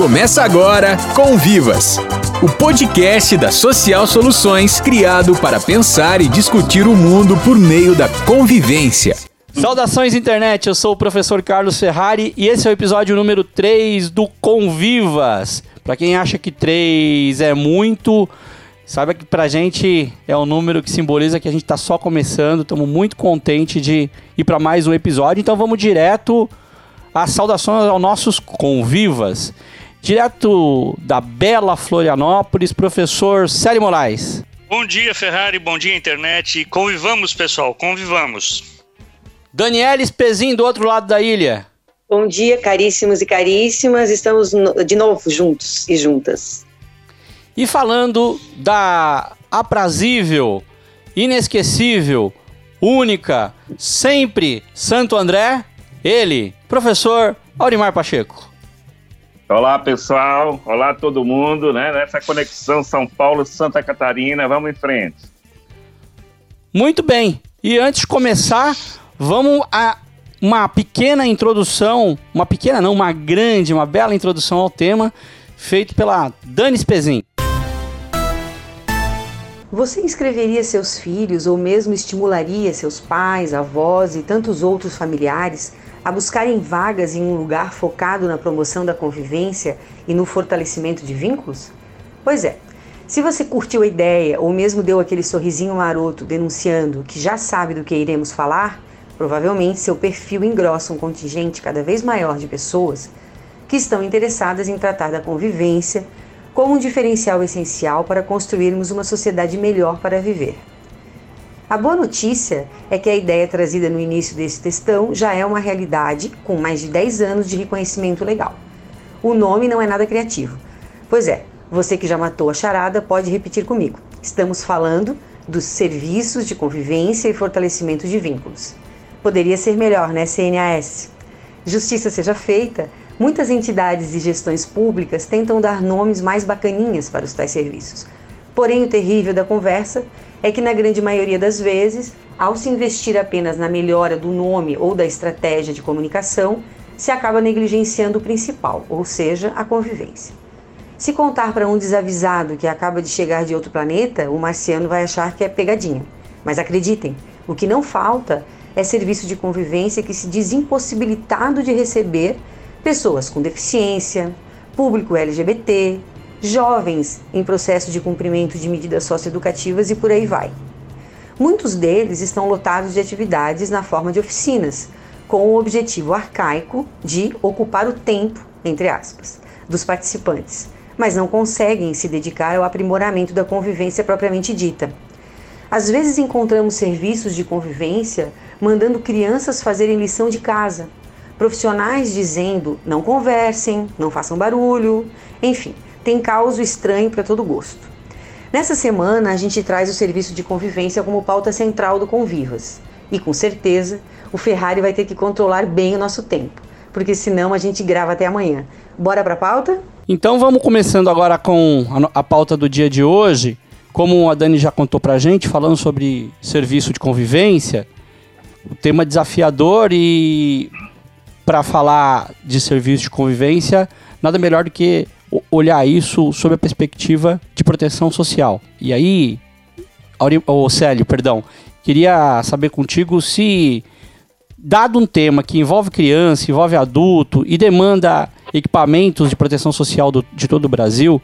Começa agora Convivas, o podcast da Social Soluções criado para pensar e discutir o mundo por meio da convivência. Saudações internet, eu sou o professor Carlos Ferrari e esse é o episódio número 3 do Convivas. Para quem acha que 3 é muito, saiba que pra gente é um número que simboliza que a gente tá só começando, estamos muito contentes de ir para mais um episódio, então vamos direto às saudações aos nossos convivas. Direto da bela Florianópolis, professor Célio Moraes. Bom dia, Ferrari, bom dia, internet. Convivamos, pessoal, convivamos. Daniela Espezin, do outro lado da ilha. Bom dia, caríssimos e caríssimas. Estamos de novo juntos e juntas. E falando da aprazível, inesquecível, única, sempre Santo André, ele, professor Aurimar Pacheco. Olá, pessoal. Olá, todo mundo, né? Nessa conexão São Paulo-Santa Catarina, vamos em frente. Muito bem. E antes de começar, vamos a uma pequena introdução, uma pequena não, uma grande, uma bela introdução ao tema, feito pela Dani Spezin. Você inscreveria seus filhos ou mesmo estimularia seus pais, avós e tantos outros familiares a buscarem vagas em um lugar focado na promoção da convivência e no fortalecimento de vínculos? Pois é, se você curtiu a ideia ou mesmo deu aquele sorrisinho maroto denunciando que já sabe do que iremos falar, provavelmente seu perfil engrossa um contingente cada vez maior de pessoas que estão interessadas em tratar da convivência como um diferencial essencial para construirmos uma sociedade melhor para viver. A boa notícia é que a ideia trazida no início desse textão já é uma realidade com mais de 10 anos de reconhecimento legal. O nome não é nada criativo. Pois é, você que já matou a charada pode repetir comigo. Estamos falando dos serviços de convivência e fortalecimento de vínculos. Poderia ser melhor, né, CNAS? Justiça seja feita, muitas entidades e gestões públicas tentam dar nomes mais bacaninhas para os tais serviços. Porém, o terrível da conversa é que, na grande maioria das vezes, ao se investir apenas na melhora do nome ou da estratégia de comunicação, se acaba negligenciando o principal, ou seja, a convivência. Se contar para um desavisado que acaba de chegar de outro planeta, o marciano vai achar que é pegadinha. Mas acreditem, o que não falta é serviço de convivência que se diz impossibilitado de receber pessoas com deficiência, público LGBT, jovens em processo de cumprimento de medidas socioeducativas e por aí vai. Muitos deles estão lotados de atividades na forma de oficinas, com o objetivo arcaico de ocupar o tempo, entre aspas, dos participantes, mas não conseguem se dedicar ao aprimoramento da convivência propriamente dita. Às vezes encontramos serviços de convivência mandando crianças fazerem lição de casa, profissionais dizendo não conversem, não façam barulho, enfim, tem causa estranho para todo gosto. Nessa semana, a gente traz o serviço de convivência como pauta central do Convivas. E com certeza, o Ferrari vai ter que controlar bem o nosso tempo, porque senão a gente grava até amanhã. Bora para a pauta? Então vamos começando agora com a, a pauta do dia de hoje. Como a Dani já contou pra gente, falando sobre serviço de convivência, o tema desafiador e para falar de serviço de convivência, nada melhor do que olhar isso sob a perspectiva de proteção social. E aí, o Célio, perdão, queria saber contigo se, dado um tema que envolve criança, envolve adulto e demanda equipamentos de proteção social do, de todo o Brasil,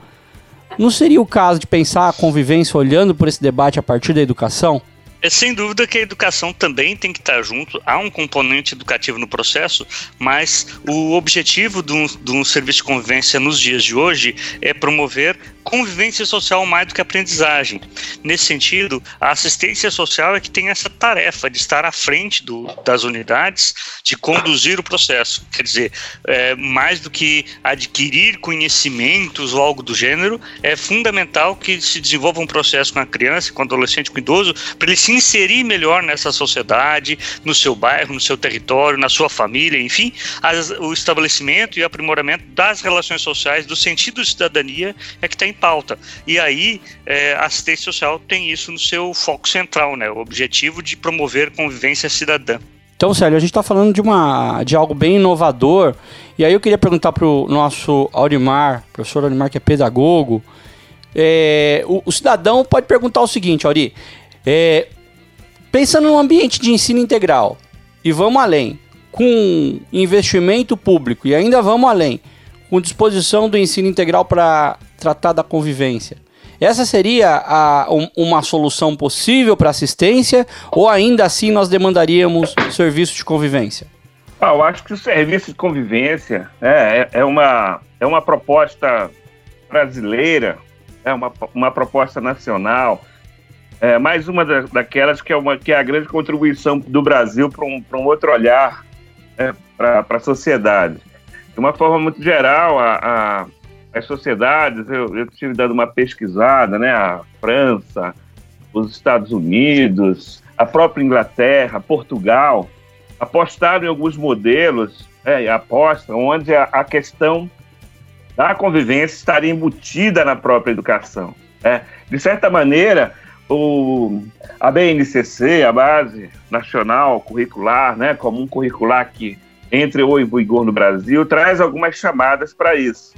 não seria o caso de pensar a convivência olhando por esse debate a partir da educação? É sem dúvida que a educação também tem que estar junto, há um componente educativo no processo, mas o objetivo de um, de um serviço de convivência nos dias de hoje é promover convivência social mais do que aprendizagem. Nesse sentido, a assistência social é que tem essa tarefa de estar à frente do, das unidades, de conduzir o processo. Quer dizer, é, mais do que adquirir conhecimentos ou algo do gênero, é fundamental que se desenvolva um processo com a criança, com o adolescente, com o idoso, para ele se inserir melhor nessa sociedade, no seu bairro, no seu território, na sua família, enfim, as, o estabelecimento e aprimoramento das relações sociais, do sentido de cidadania, é que está em pauta. E aí, é, a assistência social tem isso no seu foco central, né? O objetivo de promover convivência cidadã. Então, Célio, a gente está falando de, uma, de algo bem inovador E aí eu queria perguntar para o nosso Aurimar, professor Aurimar, que é pedagogo, é, o, o, cidadão pode perguntar o seguinte, Auri, é, pensando no ambiente de ensino integral, e vamos além, com investimento público, e ainda vamos além, com disposição do ensino integral para tratar da convivência. Essa seria a, um, uma solução possível para assistência ou ainda assim nós demandaríamos serviço de convivência? Ah, eu acho que o serviço de convivência é, é, é uma, é uma proposta brasileira, é uma, uma proposta nacional, é mais uma da, daquelas que é, uma, que é a grande contribuição do Brasil para um, um outro olhar é, para a sociedade. De uma forma muito geral, a, a as sociedades, eu, eu estive dando uma pesquisada, né? A França, os Estados Unidos, a própria Inglaterra, Portugal, apostaram em alguns modelos, é, apostam, onde a, a, questão da convivência estaria embutida na própria educação. É. De certa maneira, o, a BNCC, a Base Nacional Curricular, né, comum curricular que entre o em vigor no Brasil, traz algumas chamadas para isso.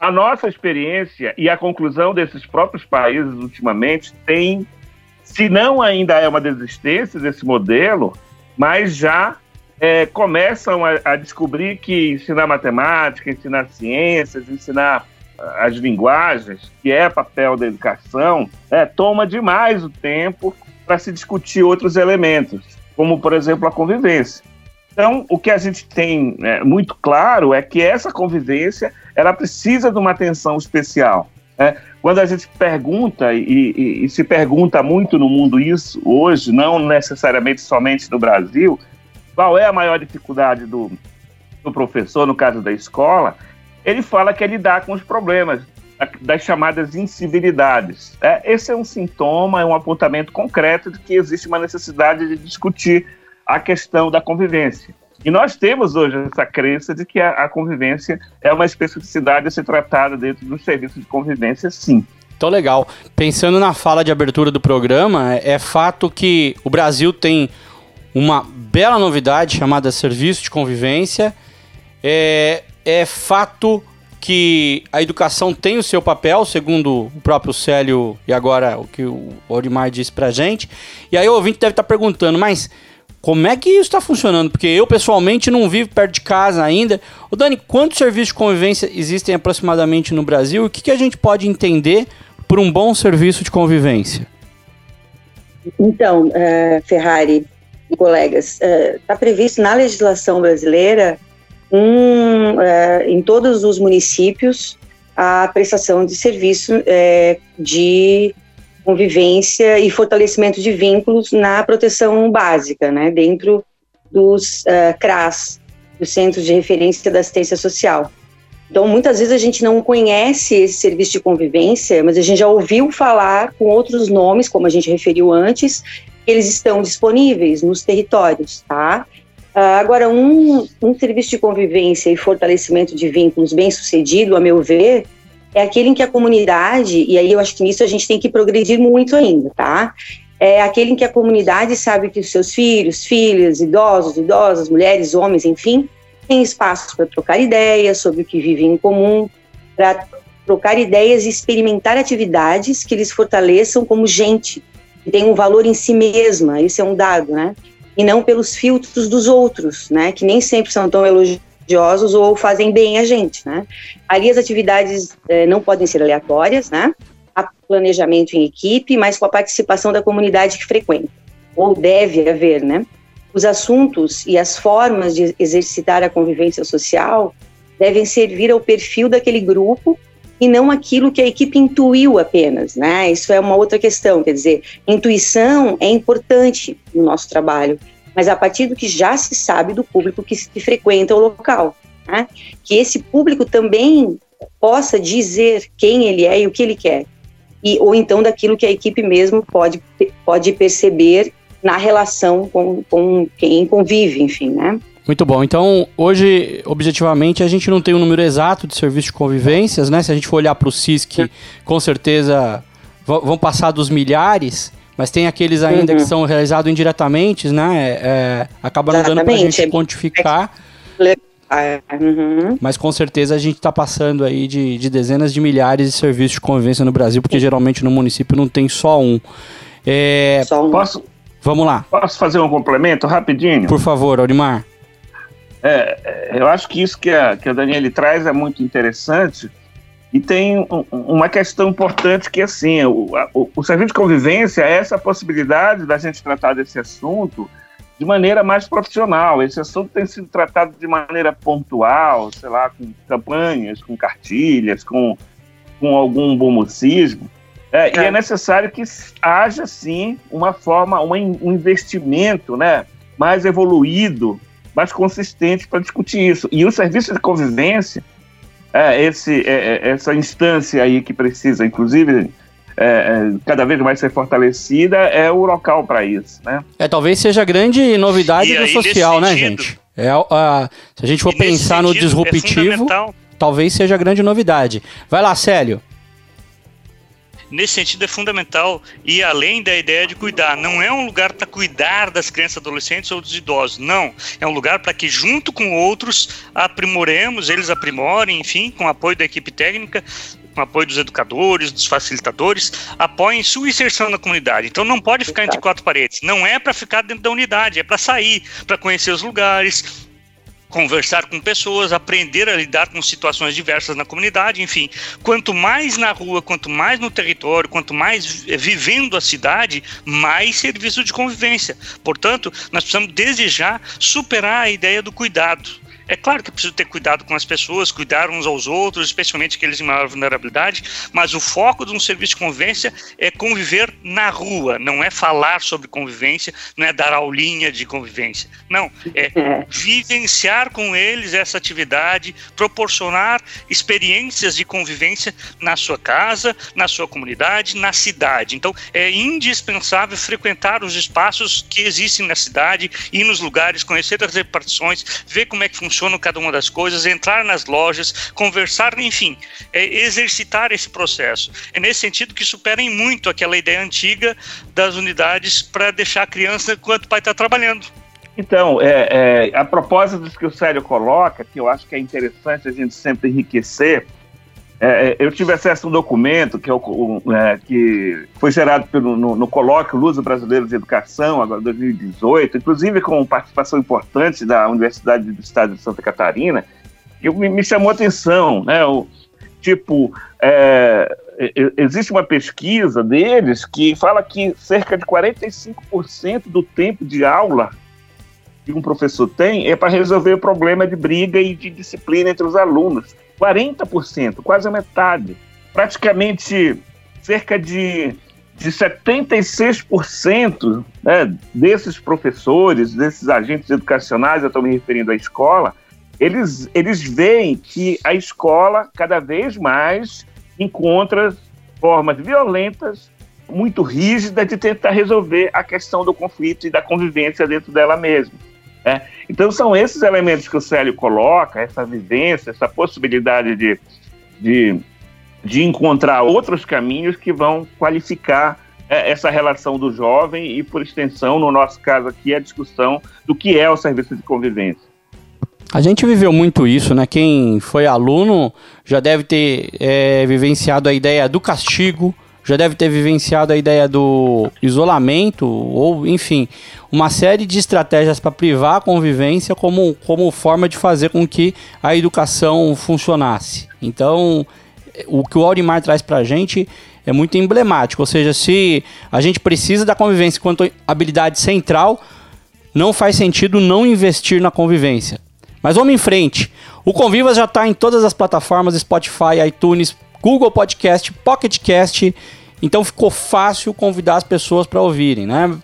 A nossa experiência e a conclusão desses próprios países ultimamente tem, se não ainda é uma desistência desse modelo, mas já é, começam a, a, descobrir que ensinar matemática, ensinar ciências, ensinar ah, as linguagens, que é papel da educação, é, toma demais o tempo para se discutir outros elementos, como, por exemplo, a convivência. Então, o que a gente tem é, muito claro é que essa convivência ela precisa de uma atenção especial. Né? Quando a gente pergunta, e, e, e, se pergunta muito no mundo isso hoje, não necessariamente somente no Brasil, qual é a maior dificuldade do, do professor, no caso da escola, ele fala que é lidar com os problemas das chamadas incivilidades. É, esse é um sintoma, é um apontamento concreto de que existe uma necessidade de discutir a questão da convivência. E nós temos hoje essa crença de que a, a convivência é uma especificidade a ser tratada dentro do serviço de convivência, sim. Então, legal. Pensando na fala de abertura do programa, é, é fato que o Brasil tem uma bela novidade chamada Serviço de Convivência. É, é fato que a educação tem o seu papel, segundo o próprio Célio e agora o que o Orimar disse pra gente. E aí o ouvinte deve estar perguntando, mas como é que isso está funcionando? Porque eu, pessoalmente, não vivo perto de casa ainda. O Dani, quantos serviços de convivência existem aproximadamente no Brasil? O que, que a gente pode entender por um bom serviço de convivência? Então, uh, Ferrari e colegas, está uh, previsto na legislação brasileira um, uh, em todos os municípios a prestação de serviço de convivência e fortalecimento de vínculos na proteção básica, né, dentro dos uh, CRAS, dos Centros de Referência da Assistência Social. Então, muitas vezes a gente não conhece esse serviço de convivência, mas a gente já ouviu falar com outros nomes, como a gente referiu antes, eles estão disponíveis nos territórios, tá? Uh, agora, um, um serviço de convivência e fortalecimento de vínculos bem sucedido, a meu ver, é aquele em que a comunidade, e aí eu acho que nisso a gente tem que progredir muito ainda, tá? É aquele em que a comunidade sabe que os seus filhos, filhas, idosos, idosas, mulheres, homens, enfim, têm espaço para trocar ideias sobre o que vivem em comum, para trocar ideias e experimentar atividades que eles fortaleçam como gente, que tem um valor em si mesma, esse é um dado, né? E não pelos filtros dos outros, né? Que nem sempre são tão elogiosos religiosos ou fazem bem a gente, né? Ali as atividades eh, não podem ser aleatórias, né? Há planejamento em equipe, mas com a participação da comunidade que frequenta, ou deve haver, né? Os assuntos e as formas de exercitar a convivência social devem servir ao perfil daquele grupo e não aquilo que a equipe intuiu apenas, né? Isso é uma outra questão, quer dizer, intuição é importante no nosso trabalho, mas a partir do que já se sabe do público que, que frequenta o local. Né? Que esse público também possa dizer quem ele é e o que ele quer. E, ou então daquilo que a equipe mesmo pode, pode perceber na relação com, com quem convive, enfim, né? Muito bom. Então, hoje, objetivamente, a gente não tem um número exato de serviços de convivências, né? Se a gente for olhar para o CISC, com certeza vão passar dos milhares. Mas tem aqueles ainda uhum. que são realizados indiretamente, né? É, é acaba não dando para a gente quantificar. É, uhum. Mas com certeza a gente está passando aí de, de, dezenas de milhares de serviços de convivência no Brasil, porque geralmente no município não tem só um. É... Só um. Posso, Vamos lá. Posso fazer um complemento rapidinho? Por favor, Aurimar. É, eu acho que isso que a, que a Daniele traz é muito interessante e tem um, uma questão importante que, assim, o, o, o serviço de convivência é essa possibilidade da gente tratar desse assunto de maneira mais profissional. Esse assunto tem sido tratado de maneira pontual, sei lá, com campanhas, com cartilhas, com, com algum bomocismo. É, é. E é necessário que haja, sim, uma forma, um investimento né, mais evoluído, mais consistente para discutir isso. E o serviço de convivência, é, esse, é, é essa instância aí que precisa, inclusive, é, é, cada vez mais ser fortalecida, é o local para isso, né? É, talvez seja a grande novidade e do social, né, gente? É, a, se a gente for pensar no disruptivo, talvez seja a grande novidade. Vai lá, Célio nesse sentido é fundamental ir além da ideia de cuidar. Não é um lugar para cuidar das crianças, adolescentes ou dos idosos, não. É um lugar para que, junto com outros, aprimoremos, eles aprimorem, enfim, com apoio da equipe técnica, com apoio dos educadores, dos facilitadores, apoiem sua inserção na comunidade. Então não pode ficar entre quatro paredes. Não é para ficar dentro da unidade, é para sair, para conhecer os lugares, conversar com pessoas, aprender a lidar com situações diversas na comunidade, enfim. Quanto mais na rua, quanto mais no território, quanto mais vivendo a cidade, mais serviço de convivência. Portanto, nós precisamos desde já superar a ideia do cuidado. É claro que é preciso ter cuidado com as pessoas, cuidar uns aos outros, especialmente aqueles em maior vulnerabilidade, mas o foco de um serviço de convivência é conviver na rua, não é falar sobre convivência, não é dar aulinha de convivência. Não, é, é. vivenciar com eles essa atividade, proporcionar experiências de convivência na sua casa, na sua comunidade, na cidade. Então, é indispensável frequentar os espaços que existem na cidade, ir nos lugares, conhecer as repartições, ver como é que funciona funcionam cada uma das coisas, entrar nas lojas, conversar, enfim, é exercitar esse processo. É nesse sentido que superem muito aquela ideia antiga das unidades para deixar a criança enquanto o pai está trabalhando. Então, é, é, a propósito do que o Célio coloca, que eu acho que é interessante a gente sempre enriquecer, é, é eu tive acesso a um documento que, é é, que foi gerado pelo, no, no colóquio Luso Brasileiro de Educação, agora 2018, inclusive com participação importante da Universidade do Estado de Santa Catarina, que me, me chamou a atenção, né? O, tipo, é, existe uma pesquisa deles que fala que cerca de 45% do tempo de aula que um professor tem é para resolver o problema de briga e de disciplina entre os alunos. 40%, quase a metade. Praticamente cerca de, de 76% né, desses professores, desses agentes educacionais, eu estou me referindo à escola, eles, eles veem que a escola cada vez mais encontra formas violentas, muito rígidas de tentar resolver a questão do conflito e da convivência dentro dela mesma. É. Então são esses elementos que o Célio coloca, essa vivência, essa possibilidade de, de, de encontrar outros caminhos que vão qualificar é, essa relação do jovem e, por extensão, no nosso caso aqui, a discussão do que é o serviço de convivência. A gente viveu muito isso, né? Quem foi aluno já deve ter é, vivenciado a ideia do castigo, já deve ter vivenciado a ideia do isolamento, ou enfim, uma série de estratégias para privar a convivência como, como forma de fazer com que a educação funcionasse. Então, o que o Aurimar traz para a gente é muito emblemático, ou seja, se a gente precisa da convivência enquanto habilidade central, não faz sentido não investir na convivência. Mas vamos em frente. O Convivas já está em todas as plataformas: Spotify, iTunes, Google Podcast, Pocket Cast. Então ficou fácil convidar as pessoas para ouvirem, né?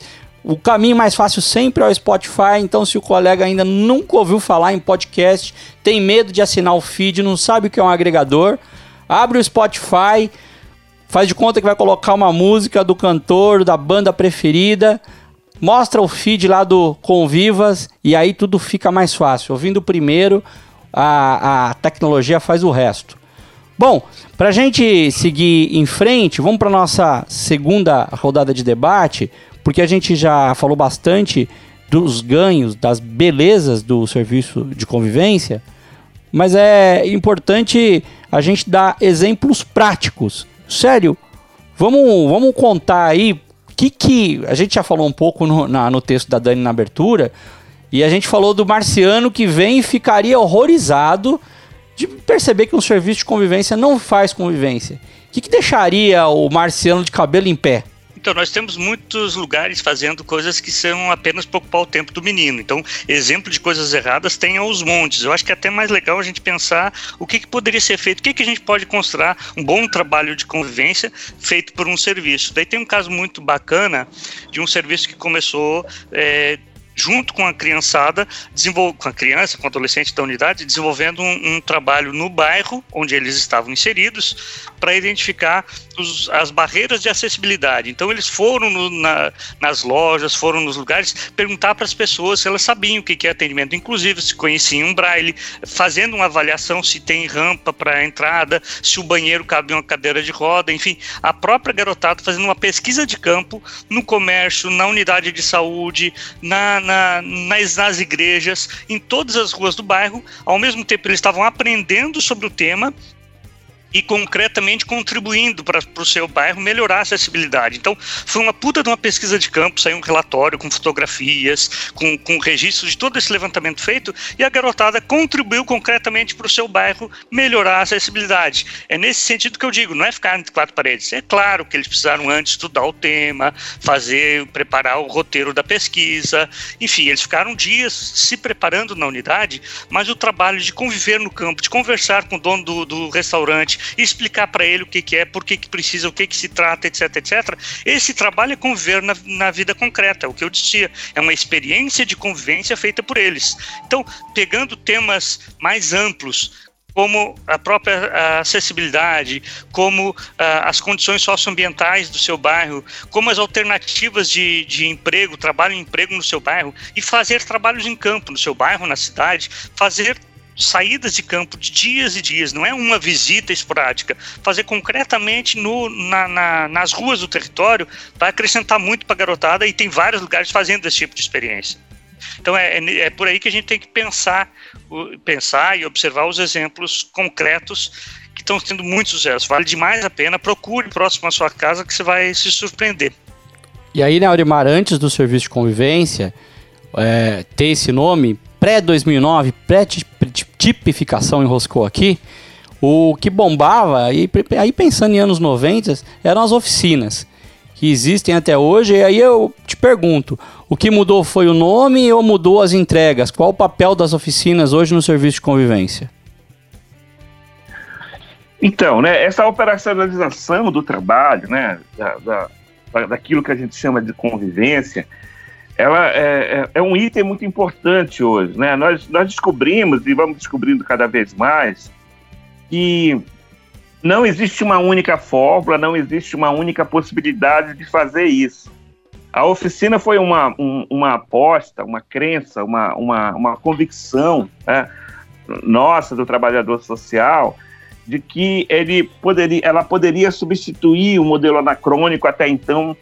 O caminho mais fácil sempre é o Spotify. Então, se o colega ainda nunca ouviu falar em podcast, tem medo de assinar o feed, não sabe o que é um agregador, abre o Spotify, faz de conta que vai colocar uma música do cantor, da banda preferida, mostra o feed lá do Convivas e aí tudo fica mais fácil. Ouvindo primeiro, a, a tecnologia faz o resto. Bom, para a gente seguir em frente, vamos para nossa segunda rodada de debate, porque a gente já falou bastante dos ganhos, das belezas do serviço de convivência. mas é importante a gente dar exemplos práticos. Sério, vamos, vamos contar aí que que a gente já falou um pouco no, na, no texto da Dani na abertura e a gente falou do marciano que vem e ficaria horrorizado de perceber que um serviço de convivência não faz convivência. O que, que deixaria o marciano de cabelo em pé? Então, nós temos muitos lugares fazendo coisas que são apenas para ocupar o tempo do menino. Então, exemplo de coisas erradas tem aos montes. Eu acho que é até mais legal a gente pensar o que, que poderia ser feito, o que, que a gente pode construir um bom trabalho de convivência feito por um serviço. Daí tem um caso muito bacana de um serviço que começou. É, junto com a criançada, com a criança, com o adolescente da unidade, desenvolvendo um, um trabalho no bairro onde eles estavam inseridos para identificar os, as barreiras de acessibilidade. Então eles foram no, na, nas lojas, foram nos lugares perguntar para as pessoas se elas sabiam o que é atendimento inclusive, se conheciam um braille, fazendo uma avaliação se tem rampa para entrada, se o banheiro cabe uma cadeira de roda, enfim, a própria garotada fazendo uma pesquisa de campo no comércio, na unidade de saúde, na, na, nas, nas igrejas, em todas as ruas do bairro. Ao mesmo tempo, eles estavam aprendendo sobre o tema e concretamente contribuindo para o seu bairro melhorar a acessibilidade. Então, foi uma puta de uma pesquisa de campo, saiu um relatório com fotografias, com, com registro de todo esse levantamento feito, e a garotada contribuiu concretamente para o seu bairro melhorar a acessibilidade. É nesse sentido que eu digo, não é ficar entre quatro paredes. É claro que eles precisaram antes estudar o tema, fazer, preparar o roteiro da pesquisa, enfim, eles ficaram dias se preparando na unidade, mas o trabalho de conviver no campo, de conversar com o dono do, do restaurante, explicar para ele o que, que é, por que, que precisa, o que, que se trata, etc, etc. Esse trabalho é conviver na, na vida concreta, o que eu dizia, é uma experiência de convivência feita por eles. Então, pegando temas mais amplos, como a própria acessibilidade, como as condições socioambientais do seu bairro, como as alternativas de, de emprego, trabalho e emprego no seu bairro, e fazer trabalhos em campo no seu bairro, na cidade, fazer saídas de campo de dias e dias, não é uma visita esporádica. Fazer concretamente no, na, na, nas ruas do território vai acrescentar muito para a garotada e tem vários lugares fazendo esse tipo de experiência. Então é, é, é, por aí que a gente tem que pensar, pensar e observar os exemplos concretos que estão tendo muito sucesso. Vale demais a pena, procure próximo à sua casa que você vai se surpreender. E aí, né, Aurimar, antes do serviço de convivência, é, ter esse nome, pré-2009, pré-tipificação enroscou aqui, o que bombava, aí, aí pensando em anos 90, eram as oficinas, que existem até hoje, e aí eu te pergunto, o que mudou foi o nome ou mudou as entregas? Qual o papel das oficinas hoje no serviço de convivência? Então, né, essa operacionalização do trabalho, né, da, da, daquilo que a gente chama de convivência, ela é, é, é, um item muito importante hoje. Né? Nós, nós descobrimos, e vamos descobrindo cada vez mais, que não existe uma única fórmula, não existe uma única possibilidade de fazer isso. A oficina foi uma, um, uma aposta, uma crença, uma, uma, uma convicção né, nossa, do trabalhador social, de que ele poderia, ela poderia substituir o modelo anacrônico até então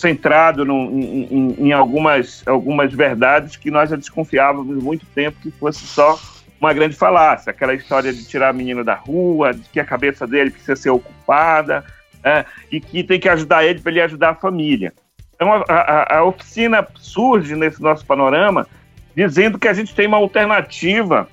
centrado no, em, em, algumas, algumas verdades que nós já desconfiávamos muito tempo que fosse só uma grande falácia. Aquela história de tirar a menina da rua, de que a cabeça dele precisa ser ocupada é, e que tem que ajudar ele para ele ajudar a família. Então a, a, a oficina surge nesse nosso panorama dizendo que a gente tem uma alternativa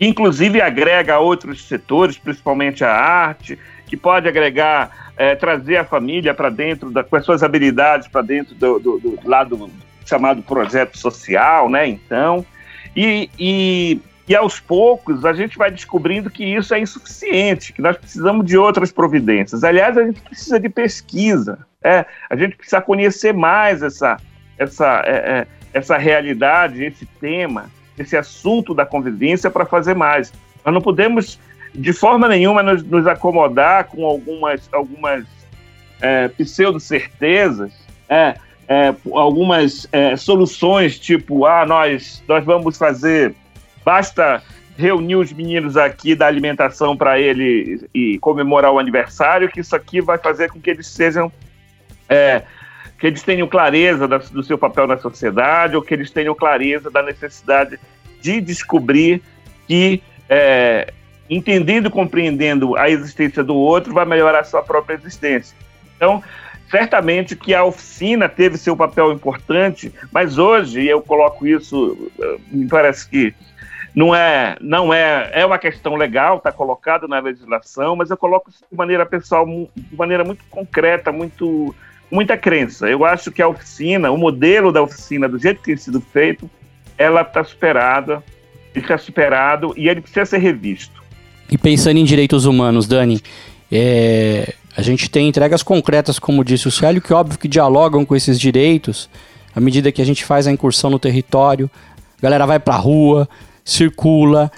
inclusive agrega outros setores, principalmente a arte, que pode agregar é, trazer a família para dentro, da, com as suas habilidades para dentro do, do, do, lado chamado projeto social, né? Então, e, e, e aos poucos a gente vai descobrindo que isso é insuficiente, que nós precisamos de outras providências. Aliás, a gente precisa de pesquisa, é, a gente precisa conhecer mais essa, essa, é, é, essa realidade, esse tema, esse assunto da convivência para fazer mais. Nós não podemos de forma nenhuma nos, nos acomodar com algumas, algumas é, pseudo-certezas, é, é, algumas é, soluções, tipo, ah, nós, nós vamos fazer, basta reunir os meninos aqui da alimentação para ele e comemorar o aniversário, que isso aqui vai fazer com que eles sejam. É, que eles tenham clareza da, do seu papel na sociedade, ou que eles tenham clareza da necessidade de descobrir que é, entendendo e compreendendo a existência do outro, vai melhorar a sua própria existência. Então, certamente que a oficina teve seu papel importante, mas hoje eu coloco isso, me parece que não é, não é, é uma questão legal, está colocado na legislação, mas eu coloco isso de maneira pessoal, de maneira muito concreta, muito muita crença. Eu acho que a oficina, o modelo da oficina, do jeito que tem sido feito, ela está superada, está superado e ele precisa ser revisto. E pensando em direitos humanos, Dani, é, a gente tem entregas concretas, como disse o Célio, que óbvio que dialogam com esses direitos à medida que a gente faz a incursão no território, a galera vai para a rua, circula,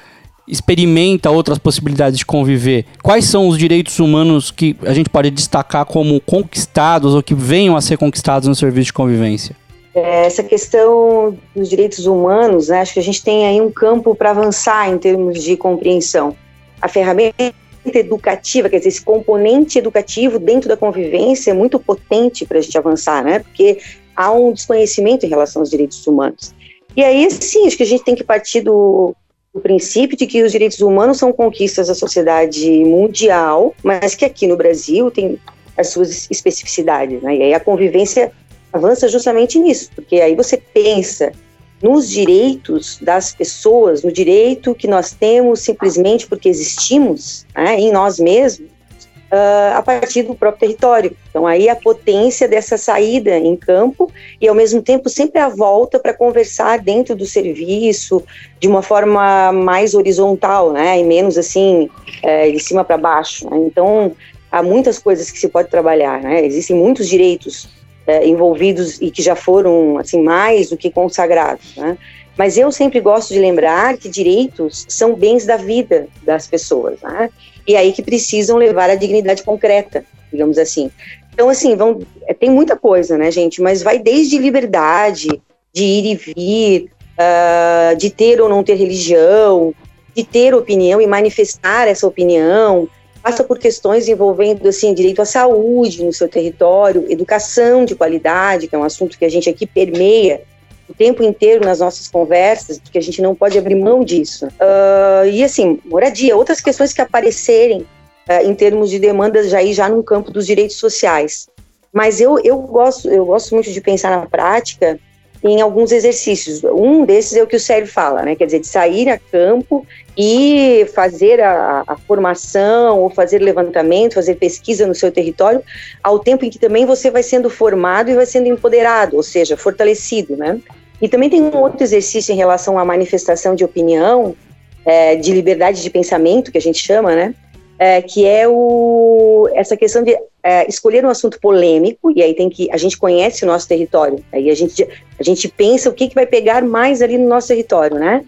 experimenta outras possibilidades de conviver. Quais são os direitos humanos que a gente pode destacar como conquistados ou que venham a ser conquistados no serviço de convivência? É, essa questão dos direitos humanos, né, acho que a gente tem aí um campo para avançar em termos de compreensão. A ferramenta educativa, quer dizer, esse componente educativo dentro da convivência é muito potente para a gente avançar, né? Porque há um desconhecimento em relação aos direitos humanos. E aí, sim, acho que a gente tem que partir do, do princípio de que os direitos humanos são conquistas da sociedade mundial, mas que aqui no Brasil tem as suas especificidades, né? E aí a convivência avança justamente nisso, porque aí você pensa nos direitos das pessoas, no direito que nós temos simplesmente porque existimos né, em nós mesmos, uh, a partir do próprio território. Então, aí a potência dessa saída em campo e, ao mesmo tempo, sempre a volta para conversar dentro do serviço de uma forma mais horizontal, né, e menos assim, é, de cima para baixo. Né? Então, há muitas coisas que se pode trabalhar, né? Existem muitos direitos é, envolvidos e que já foram assim mais do que consagrados, né? Mas eu sempre gosto de lembrar que direitos são bens da vida das pessoas, né? E aí que precisam levar a dignidade concreta, digamos assim. Então, assim, vão, é, tem muita coisa, né, gente? Mas vai desde liberdade, de ir e vir, uh, de ter ou não ter religião, de ter opinião e manifestar essa opinião, passa por questões envolvendo assim direito à saúde no seu território, educação de qualidade, que é um assunto que a gente aqui permeia o tempo inteiro nas nossas conversas, porque a gente não pode abrir mão disso. Uh, e assim, moradia, outras questões que aparecerem uh, em termos de demandas já aí já no campo dos direitos sociais. Mas eu, eu gosto eu gosto muito de pensar na prática em alguns exercícios. Um desses é o que o Sérgio fala, né? Quer dizer, de sair a campo e fazer a, a, formação, ou fazer levantamento, fazer pesquisa no seu território, ao tempo em que também você vai sendo formado e vai sendo empoderado, ou seja, fortalecido, né? E também tem um outro exercício em relação à manifestação de opinião, é, de liberdade de pensamento, que a gente chama, né? É, que é o, essa questão de é, escolher um assunto polêmico, e aí tem que, a gente conhece o nosso território, aí a gente, a gente pensa o que, que vai pegar mais ali no nosso território, né?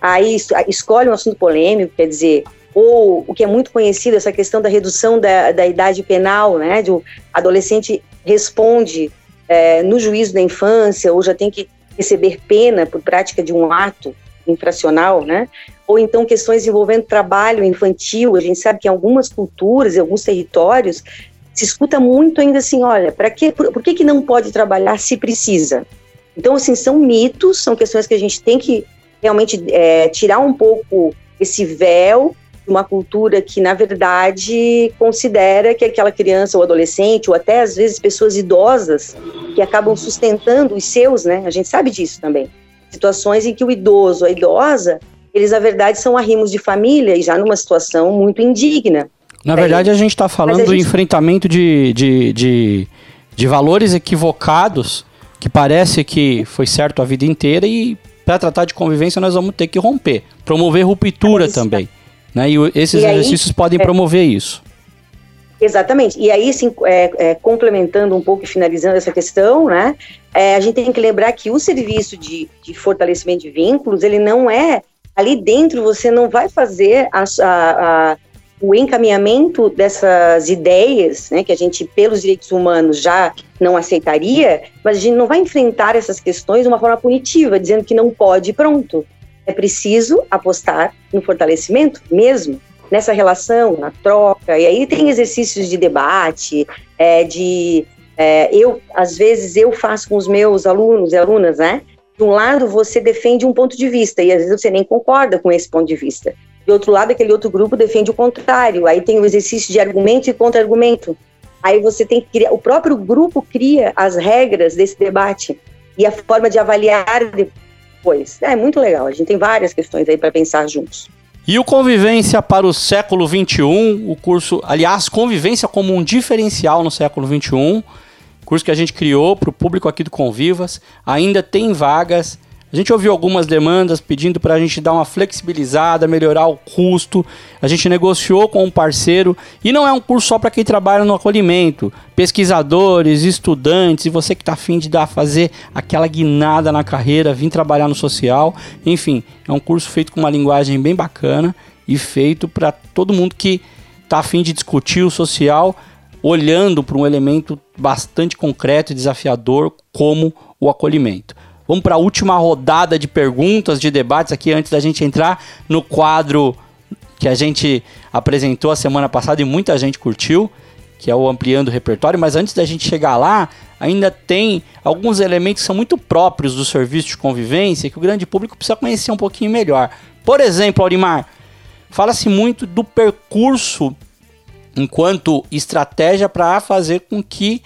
Aí escolhe um assunto polêmico, quer dizer, ou o que é muito conhecido, essa questão da redução da, da idade penal, né? De o adolescente responde é, no juízo da infância, ou já tem que receber pena por prática de um ato infracional, né? Ou então questões envolvendo trabalho infantil. A gente sabe que em algumas culturas, em alguns territórios, se escuta muito ainda assim, olha, para que, por, por, que que não pode trabalhar se precisa? Então, assim, são mitos, são questões que a gente tem que realmente é, tirar um pouco esse véu uma cultura que, na verdade, considera que aquela criança ou adolescente, ou até às vezes pessoas idosas, que acabam sustentando os seus, né? A gente sabe disso também. Situações em que o idoso, a idosa, eles, na verdade, são arrimos de família e já numa situação muito indigna. Na verdade, a gente está falando gente... do enfrentamento de, de, de, de valores equivocados que parece que foi certo a vida inteira e para tratar de convivência nós vamos ter que romper, promover ruptura também. Né? E esses e aí, exercícios podem é, promover isso. Exatamente. E aí, sim, é, é, complementando um pouco e finalizando essa questão, né, é, a gente tem que lembrar que o serviço de, de, fortalecimento de vínculos, ele não é ali dentro, você não vai fazer a, a, a o encaminhamento dessas ideias, né, que a gente, pelos direitos humanos, já não aceitaria, mas a gente não vai enfrentar essas questões de uma forma punitiva, dizendo que não pode, pronto. É preciso apostar no fortalecimento mesmo, nessa relação, na troca, e aí tem exercícios de debate, é, de. É, eu, às vezes, eu faço com os meus alunos e alunas, né? De um lado, você defende um ponto de vista, e às vezes você nem concorda com esse ponto de vista. De outro lado, aquele outro grupo defende o contrário. Aí tem o exercício de argumento e contra-argumento. Aí você tem que criar, o próprio grupo cria as regras desse debate e a forma de avaliar depois. É muito legal. A gente tem várias questões aí para pensar juntos. E o Convivência para o século XXI, o curso, aliás, Convivência como um diferencial no século XXI, curso que a gente criou para o público aqui do Convivas, ainda tem vagas. A gente ouviu algumas demandas pedindo para a gente dar uma flexibilizada, melhorar o custo. A gente negociou com um parceiro e não é um curso só para quem trabalha no acolhimento, pesquisadores, estudantes e você que está afim de dar fazer aquela guinada na carreira, vir trabalhar no social. Enfim, é um curso feito com uma linguagem bem bacana e feito para todo mundo que está afim de discutir o social, olhando para um elemento bastante concreto e desafiador como o acolhimento. Vamos para a última rodada de perguntas, de debates aqui antes da gente entrar no quadro que a gente apresentou a semana passada e muita gente curtiu, que é o Ampliando o Repertório. Mas antes da gente chegar lá, ainda tem alguns elementos que são muito próprios do serviço de convivência que o grande público precisa conhecer um pouquinho melhor. Por exemplo, Aurimar, fala-se muito do percurso enquanto estratégia para fazer com que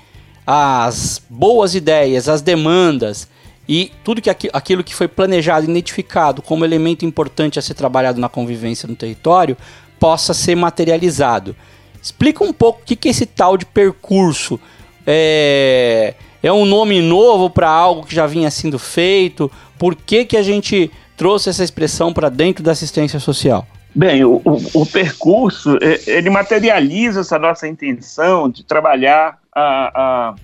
as boas ideias, as demandas e tudo que aqui, aquilo que foi planejado, identificado como elemento importante a ser trabalhado na convivência no território, possa ser materializado. Explica um pouco o que, que é esse tal de percurso. É, é um nome novo para algo que já vinha sendo feito? Por que, que a gente trouxe essa expressão para dentro da assistência social? Bem, o, o, o, percurso, ele materializa essa nossa intenção de trabalhar a, a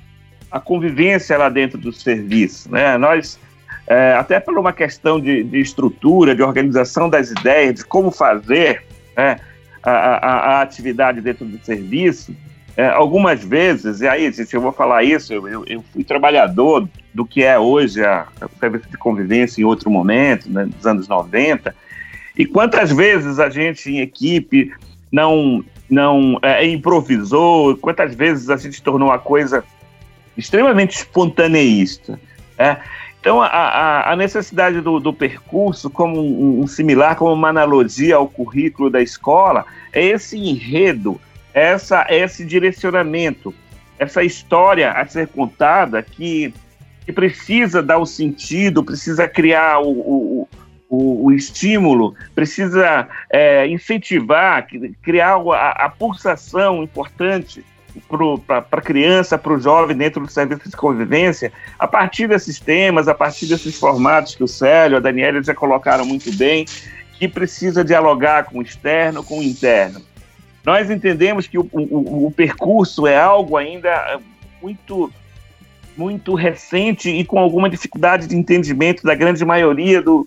a convivência lá dentro do serviço. Né? Nós, é, até por uma questão de, de, estrutura, de organização das ideias, de como fazer né, a, a, a, atividade dentro do serviço, é, algumas vezes, e aí, gente, eu vou falar isso, eu, eu, eu fui trabalhador do que é hoje a, o serviço de convivência em outro momento, né, nos anos 90, e quantas vezes a gente em equipe não, não é, improvisou, quantas vezes a gente tornou a coisa extremamente espontaneísta. É? Então, a, a, necessidade do, do percurso, como um, um, similar, como uma analogia ao currículo da escola, é esse enredo, essa, esse direcionamento, essa história a ser contada que, que precisa dar o sentido, precisa criar o, o, o, o estímulo, precisa é, incentivar, criar a, a pulsação importante para a criança, para o jovem dentro do serviço de convivência, a partir desses temas, a partir desses formatos que o Célio, a Daniela já colocaram muito bem, que precisa dialogar com o externo, com o interno. Nós entendemos que o, o, o percurso é algo ainda eh, muito muito recente e com alguma dificuldade de entendimento da grande maioria do,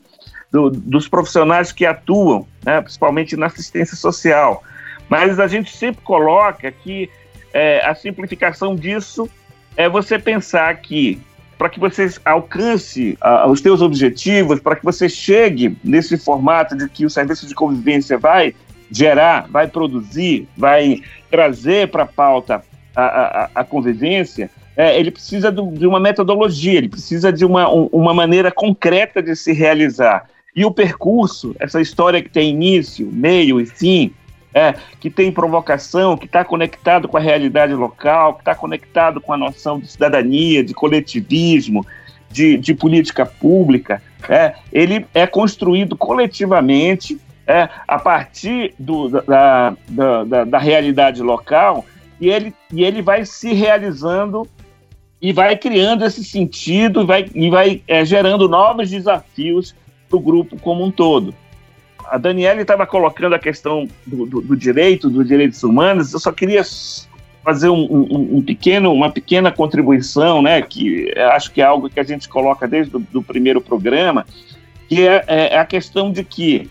do, dos profissionais que atuam, né, principalmente na assistência social. Mas a gente sempre coloca que é, a simplificação disso é você pensar que para que você alcance uh, os seus objetivos, para que você chegue nesse formato de que o serviço de convivência vai gerar, vai produzir, vai trazer para a pauta a, a, convivência, é, ele precisa do, de uma metodologia, ele precisa de uma, um, uma maneira concreta de se realizar. E o percurso, essa história que tem início, meio e fim, é, que tem provocação, que está conectado com a realidade local, que está conectado com a noção de cidadania, de coletivismo, de, de política pública, é, ele é construído coletivamente é, a partir do, da, da, da, da, realidade local e ele, e ele vai se realizando e vai criando esse sentido e vai, e vai é, gerando novos desafios para o grupo como um todo a Daniela estava colocando a questão do, do, do, direito, dos direitos humanos, eu só queria fazer um, um, um, pequeno, uma pequena contribuição, né, que acho que é algo que a gente coloca desde o primeiro programa, que é, é, a questão de que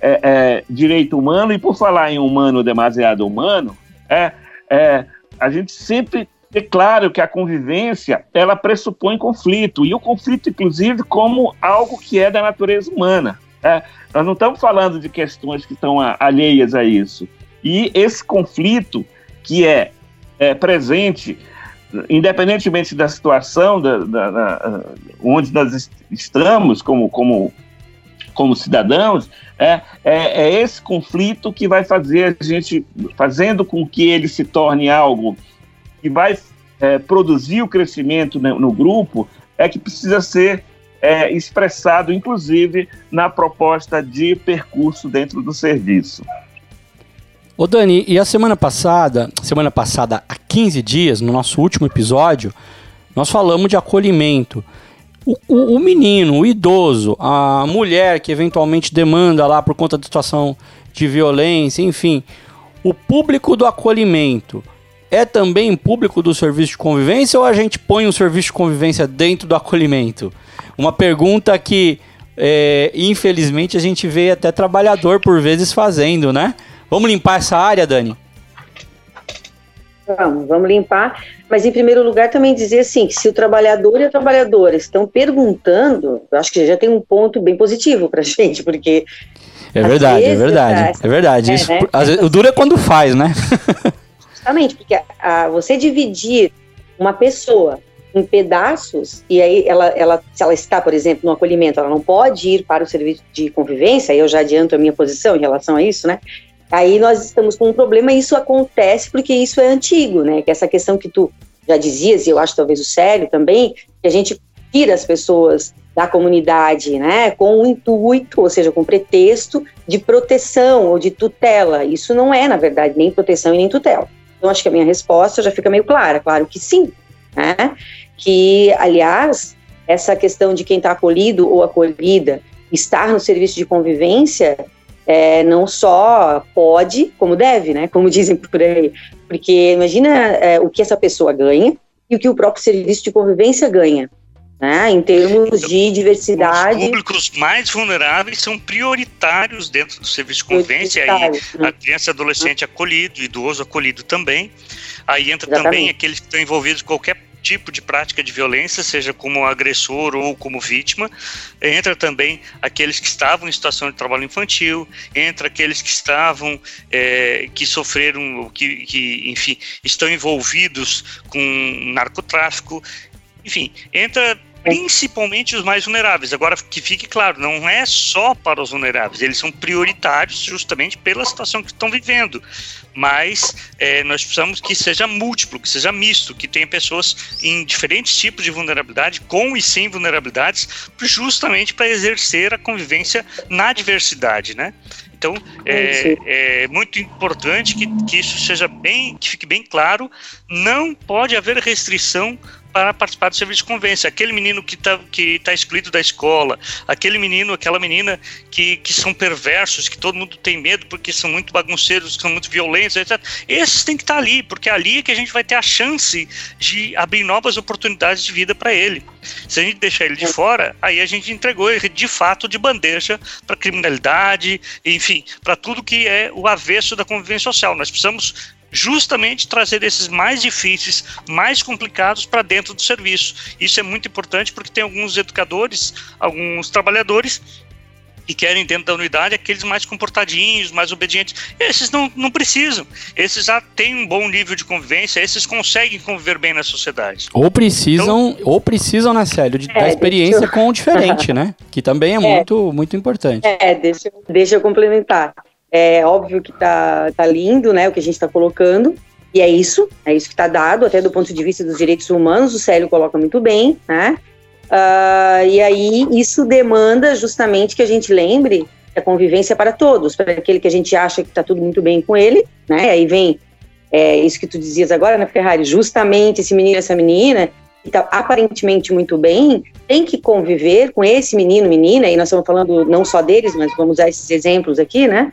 é, é, direito humano, e por falar em humano demasiado humano, é, é a gente sempre é claro que a convivência ela pressupõe conflito, e o conflito, inclusive, como algo que é da natureza humana. É, nós não estamos falando de questões que estão alheias a isso. E esse conflito que é, é presente, independentemente da situação da, da, da, onde nós estamos como, como como cidadãos, é, é, é, esse conflito que vai fazer a gente, fazendo com que ele se torne algo que vai é, produzir o crescimento no, no, grupo, é que precisa ser é, expressado, inclusive, na proposta de percurso dentro do serviço. Ô Dani, e a semana passada, semana passada, há 15 dias, no nosso último episódio, nós falamos de acolhimento. O, o, o, menino, o idoso, a mulher que eventualmente demanda lá por conta da situação de violência, enfim, o público do acolhimento é também público do serviço de convivência ou a gente põe o serviço de convivência dentro do acolhimento? Uma pergunta que, é, infelizmente, a gente vê até trabalhador por vezes fazendo, né? Vamos limpar essa área, Dani? Vamos, vamos limpar. Mas, em primeiro lugar, também dizer assim, que se o trabalhador e a trabalhadora estão perguntando, eu acho que já tem um ponto bem positivo para a gente, porque... É verdade, é verdade, é verdade. É, Isso, né? vezes, o duro é quando faz, né? Justamente, porque a, a, você dividir uma pessoa em pedaços, e aí ela, ela, se ela está, por exemplo, no acolhimento, ela não pode ir para o serviço de convivência, aí eu já adianto a minha posição em relação a isso, né? Aí nós estamos com um problema e isso acontece porque isso é antigo, né? Que essa questão que tu já dizias, e eu acho talvez o sério também, que a gente tira as pessoas da comunidade, né, com o intuito, ou seja, com pretexto de proteção ou de tutela. Isso não é, na verdade, nem proteção e nem tutela. Então, acho que a minha resposta já fica meio clara, claro que sim, né? Que, aliás, essa questão de quem está acolhido ou acolhida estar no serviço de convivência é, não só pode, como deve, né? Como dizem por aí. Porque imagina é, o que essa pessoa ganha e o que o próprio serviço de convivência ganha. Né, em termos de diversidade. Os públicos mais vulneráveis são prioritários dentro do serviço de convivência, aí né? a criança e adolescente acolhido, idoso acolhido também. Aí entra Exatamente. também aqueles que estão envolvidos em qualquer tipo de prática de violência, seja como agressor ou como vítima. Entra também aqueles que estavam em situação de trabalho infantil, entra aqueles que estavam, é, que sofreram, que, que, enfim, estão envolvidos com narcotráfico. Enfim, entra principalmente os mais vulneráveis. Agora, que fique claro, não é só para os vulneráveis, eles são prioritários justamente pela situação que estão vivendo. Mas é, nós precisamos que seja múltiplo, que seja misto, que tenha pessoas em diferentes tipos de vulnerabilidade, com e sem vulnerabilidades, justamente para exercer a convivência na diversidade, né? Então, é, é, muito importante que, que isso seja bem, que fique bem claro. Não pode haver restrição para participar do serviço de convivência. Aquele menino que está que tá excluído da escola, aquele menino, aquela menina que, que são perversos, que todo mundo tem medo porque são muito bagunceiros, são muito violentos, etc. Esses têm que estar tá ali, porque é ali que a gente vai ter a chance de abrir novas oportunidades de vida para ele. Se a gente deixar ele de fora, aí a gente entregou ele de fato de bandeja para criminalidade, enfim, para tudo que é o avesso da convivência social. Nós precisamos justamente trazer esses mais difíceis, mais complicados para dentro do serviço. Isso é muito importante porque tem alguns educadores, alguns trabalhadores que querem dentro da unidade aqueles mais comportadinhos, mais obedientes. Esses não, não precisam. Esses já têm um bom nível de convivência, esses conseguem conviver bem na sociedade. Ou precisam, então, ou precisam, né, Célio, de, é, da experiência eu... com o diferente, né? Que também é, é, muito, muito importante. É, deixa, deixa eu complementar. É óbvio que tá, tá lindo, né, o que a gente está colocando, e é isso, é isso que está dado, até do ponto de vista dos direitos humanos, o Célio coloca muito bem, né? Uh, e aí isso demanda justamente que a gente lembre a convivência para todos, para aquele que a gente acha que está tudo muito bem com ele, né? Aí vem é, isso que tu dizias agora, né, Ferrari? Justamente esse menino, essa menina, que está aparentemente muito bem, tem que conviver com esse menino, menina, e nós estamos falando não só deles, mas vamos usar esses exemplos aqui, né?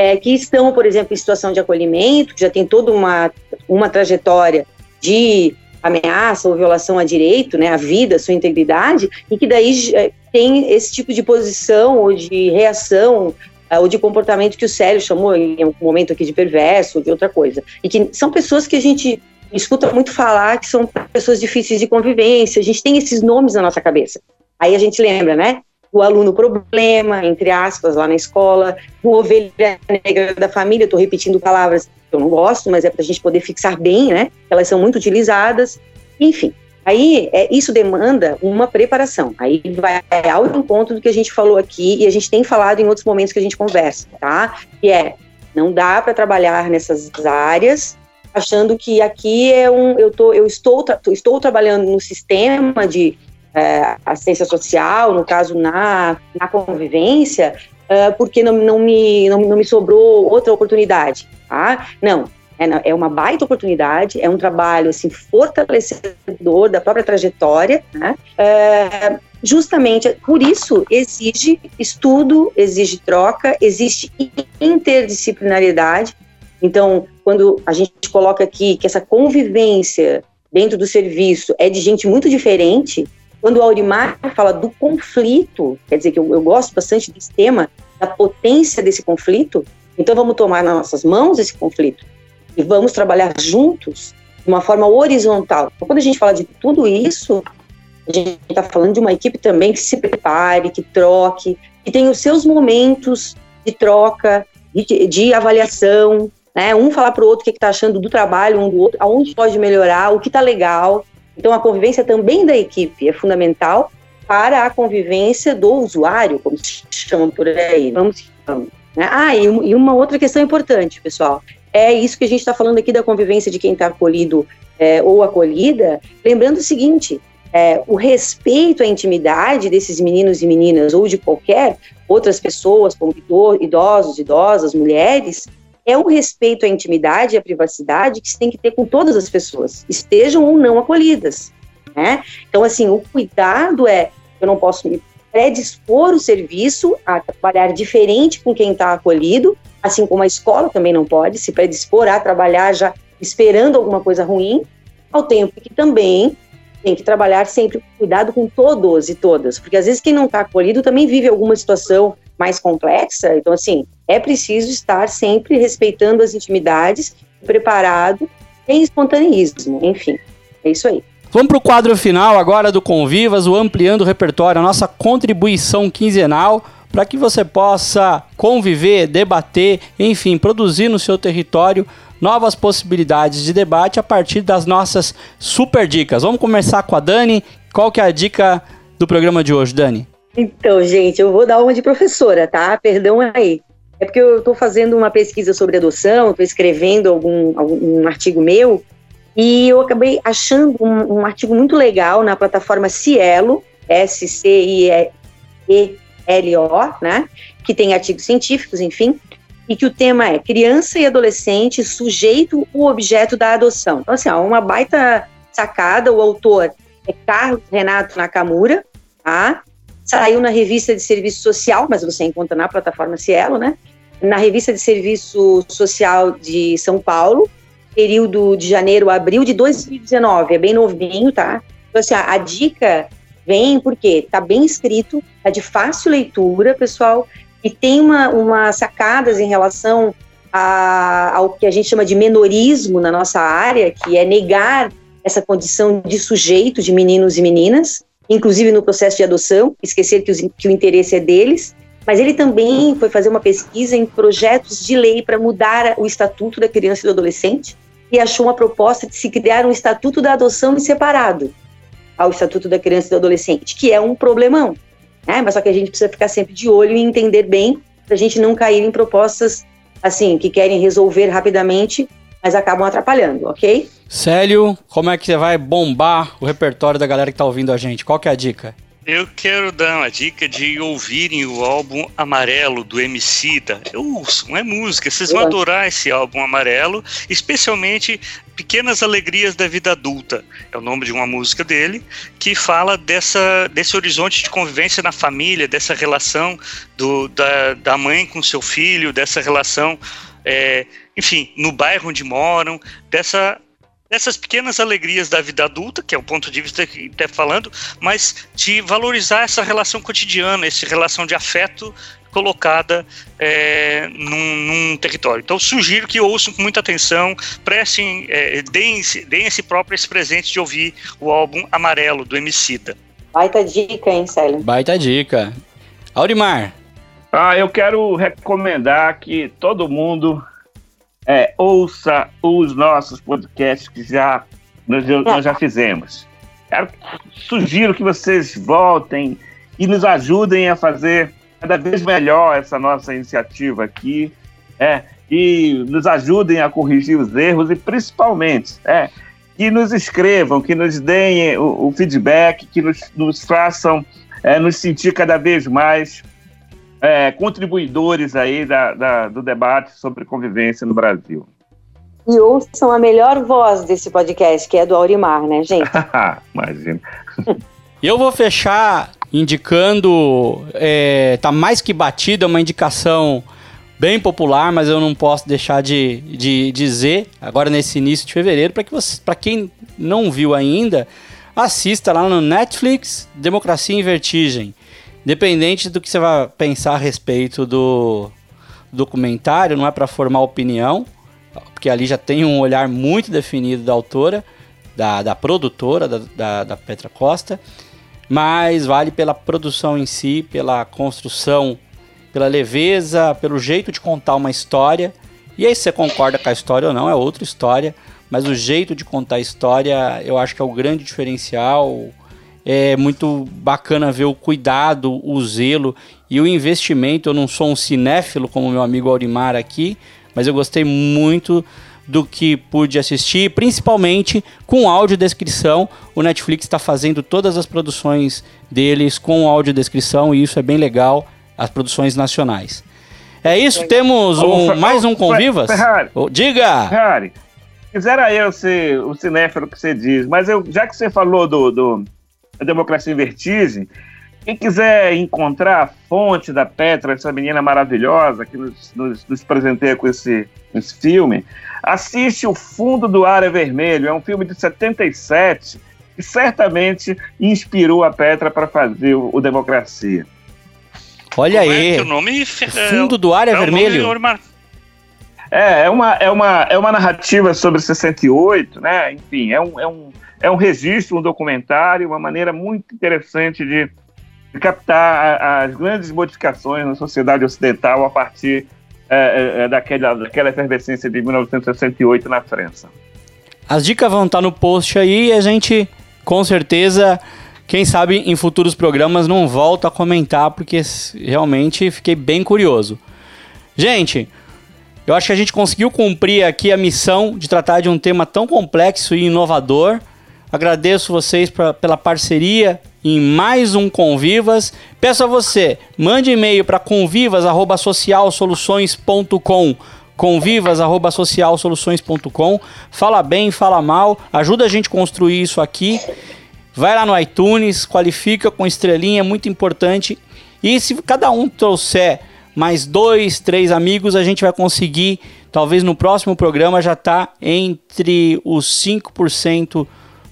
É, que estão, por exemplo, em situação de acolhimento, que já tem toda uma, uma trajetória de ameaça ou violação a direito, né, a vida, a sua integridade, e que daí é, tem esse tipo de posição ou de reação é, ou de comportamento que o Célio chamou em um momento aqui de perverso ou de outra coisa. E que são pessoas que a gente escuta muito falar que são pessoas difíceis de convivência, a gente tem esses nomes na nossa cabeça. Aí a gente lembra, né? O aluno problema, entre aspas, lá na escola, o ovelha negra da família, estou repetindo palavras que eu não gosto, mas é para a gente poder fixar bem, né? Elas são muito utilizadas. Enfim, Aí, é, isso demanda uma preparação. Aí vai ao encontro do que a gente falou aqui e a gente tem falado em outros momentos que a gente conversa, tá? Que é, não dá para trabalhar nessas áreas achando que aqui é um, eu, tô, eu estou, estou trabalhando no sistema de é, assistência social, no caso na, na convivência, é, porque não, não, me, não, não me sobrou outra oportunidade, tá? Não, é, é uma baita oportunidade, é um trabalho assim, fortalecedor da própria trajetória, né? É, justamente por isso exige estudo, exige troca, existe interdisciplinaridade. Então, quando a gente coloca aqui que essa convivência dentro do serviço é de gente muito diferente, quando o Aurimar fala do conflito, quer dizer que eu, eu gosto bastante desse tema, da potência desse conflito, então vamos tomar nas nossas mãos esse conflito e vamos trabalhar juntos de uma forma horizontal. Então, quando a gente fala de tudo isso, a gente está falando de uma equipe também que se prepare, que troque, que tem os seus momentos de troca, de, de avaliação, né? Um falar para o outro o que está achando do trabalho, um do outro, aonde pode melhorar, o que está legal. Então, a convivência também da equipe é fundamental para a convivência do usuário, como se chama por aí. Vamos né? Ah, e, e uma outra questão importante, pessoal, é isso que a gente está falando aqui da convivência de quem está acolhido é, ou acolhida. Lembrando o seguinte: é, o respeito à intimidade desses meninos e meninas ou de qualquer outras pessoas, como idosos, idosas, mulheres, é um respeito à intimidade e à privacidade que se tem que ter com todas as pessoas, estejam ou não acolhidas. Né? Então, assim, o cuidado é: eu não posso me predispor o serviço a trabalhar diferente com quem está acolhido, assim como a escola também não pode se predispor a trabalhar já esperando alguma coisa ruim, ao tempo que também tem que trabalhar sempre cuidado com todos e todas, porque às vezes quem não está acolhido também vive alguma situação mais complexa, então assim, é preciso estar sempre respeitando as intimidades, preparado, sem espontaneísmo, enfim, é isso aí. Vamos para o quadro final agora do Convivas, o Ampliando o Repertório, a nossa contribuição quinzenal para que você possa conviver, debater, enfim, produzir no seu território novas possibilidades de debate a partir das nossas super dicas. Vamos começar com a Dani. Qual que é a dica do programa de hoje, Dani? Então, gente, eu vou dar uma de professora, tá? Perdão aí. É porque eu estou fazendo uma pesquisa sobre adoção, estou escrevendo algum, algum um artigo meu e eu acabei achando um, um artigo muito legal na plataforma Cielo, S-C-I-E-L-O, né? Que tem artigos científicos, enfim, e que o tema é criança e adolescente sujeito ou objeto da adoção. Então, assim, ó, uma baita sacada, o autor é Carlos Renato Nakamura, tá? Saiu na revista de serviço social, mas você encontra na plataforma Cielo, né? Na revista de serviço social de São Paulo, período de janeiro a abril de 2019, é bem novinho, tá? Então, assim, a, a dica vem porque tá bem escrito, tá de fácil leitura, pessoal, e tem uma, uma sacadas em relação a, ao que a gente chama de menorismo na nossa área, que é negar essa condição de sujeito de meninos e meninas, inclusive no processo de adoção, esquecer que, os, que o interesse é deles, mas ele também foi fazer uma pesquisa em projetos de lei para mudar o estatuto da criança e do adolescente e achou uma proposta de se criar um estatuto da adoção separado ao estatuto da criança e do adolescente, que é um problemão. Né? Mas só que a gente precisa ficar sempre de olho e entender bem para a gente não cair em propostas assim que querem resolver rapidamente, mas acabam atrapalhando, ok? Célio, como é que você vai bombar o repertório da galera que está ouvindo a gente? Qual que é a dica? Eu quero dar uma dica de ouvirem o álbum Amarelo do Emicida. Ouçam, é música, vocês vão adorar esse álbum Amarelo, especialmente Pequenas Alegrias da Vida Adulta. É o nome de uma música dele, que fala dessa, desse horizonte de convivência na família, dessa relação do, da, da mãe com seu filho, dessa relação, é, enfim, no bairro onde moram, dessa dessas pequenas alegrias da vida adulta, que é o ponto de vista que está falando, mas de valorizar essa relação cotidiana, essa relação de afeto colocada é, num, num, território. Então, sugiro que ouçam com muita atenção, prestem, é, deem, deem esse próprio esse presente de ouvir o álbum Amarelo, do Emicida. Baita dica, hein, Célio? Baita dica. Aurimar. Ah, eu quero recomendar que todo mundo é, ouça os nossos podcasts que já nós, nós já fizemos. Quero, sugiro que vocês voltem e nos ajudem a fazer cada vez melhor essa nossa iniciativa aqui, é, e nos ajudem a corrigir os erros e principalmente é, que nos escrevam, que nos deem o, o feedback, que nos, nos façam é, nos sentir cada vez mais é, contribuidores aí da, da, do debate sobre convivência no Brasil. E ouçam a melhor voz desse podcast, que é do Aurimar, né, gente? Imagina. Eu vou fechar indicando, é, tá mais que batida, uma indicação bem popular, mas eu não posso deixar de, de dizer, agora nesse início de fevereiro, para que você, para quem não viu ainda, assista lá no Netflix Democracia em Vertigem. Independente do que você vai pensar a respeito do documentário, não é para formar opinião, porque ali já tem um olhar muito definido da autora, da, da produtora, da, da, da Petra Costa, mas vale pela produção em si, pela construção pela leveza, pelo jeito de contar uma história. E aí, se você concorda com a história ou não, é outra história. Mas o jeito de contar a história, eu acho que é o grande diferencial. É muito bacana ver o cuidado, o zelo e o investimento. Eu não sou um cinéfilo como meu amigo Aurimar aqui, mas eu gostei muito do que pude assistir, principalmente com audiodescrição. O Netflix está fazendo todas as produções deles com audiodescrição e isso é bem legal as produções nacionais. É isso, temos um, mais um Convivas? Ferrari. Diga! Ferrari, quisera eu ser o cinéfilo que você diz, mas eu, já que você falou do, do da Democracia em Vertigem, quem quiser encontrar a fonte da Petra, essa menina maravilhosa que nos, nos, nos presenteia com esse, esse filme, assiste O Fundo do Ar é Vermelho. É um filme de 77 que certamente inspirou a Petra para fazer o, o Democracia. Olha Como aí. É o nome Fundo do ar é, é vermelho. É, é uma, é, uma, é uma narrativa sobre 68, né? Enfim, é um, é, um, é um registro, um documentário, uma maneira muito interessante de, captar as grandes modificações na sociedade ocidental a partir é, é, é daquela, daquela efervescência de 1968 na França. As dicas vão estar no post aí e a gente, com certeza quem sabe em futuros programas não volto a comentar, porque realmente fiquei bem curioso. Gente, eu acho que a gente conseguiu cumprir aqui a missão de tratar de um tema tão complexo e inovador. Agradeço vocês pra, pela parceria em mais um Convivas. Peço a você, mande e-mail para convivas@socialsoluções.com convivas@socialsoluções.com. Fala bem, fala mal, ajuda a gente a construir isso aqui. Vai lá no iTunes, qualifica com estrelinha, muito importante. E se cada um trouxer mais dois, três amigos, a gente vai conseguir, talvez no próximo programa, já tá entre os 5%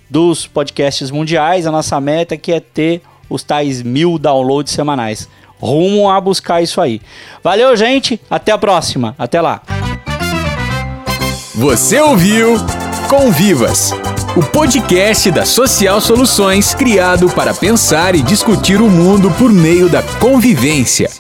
dos podcasts mundiais. A nossa meta que é ter os tais mil downloads semanais. Rumo a buscar isso aí. Valeu, gente. Até a próxima. Até lá. Você ouviu Convivas o podcast da Social Soluções criado para pensar e discutir o mundo por meio da convivência.